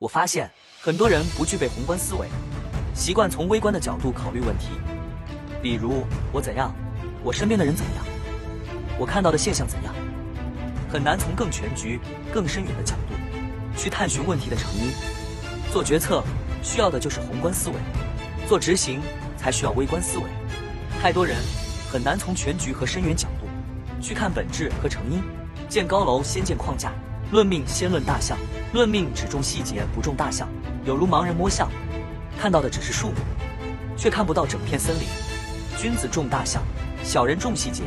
我发现很多人不具备宏观思维，习惯从微观的角度考虑问题。比如我怎样，我身边的人怎样，我看到的现象怎样，很难从更全局、更深远的角度去探寻问题的成因。做决策需要的就是宏观思维，做执行才需要微观思维。太多人很难从全局和深远角度去看本质和成因。建高楼先建框架，论命先论大象。论命只重细节不重大象，有如盲人摸象，看到的只是树木，却看不到整片森林。君子重大象，小人重细节。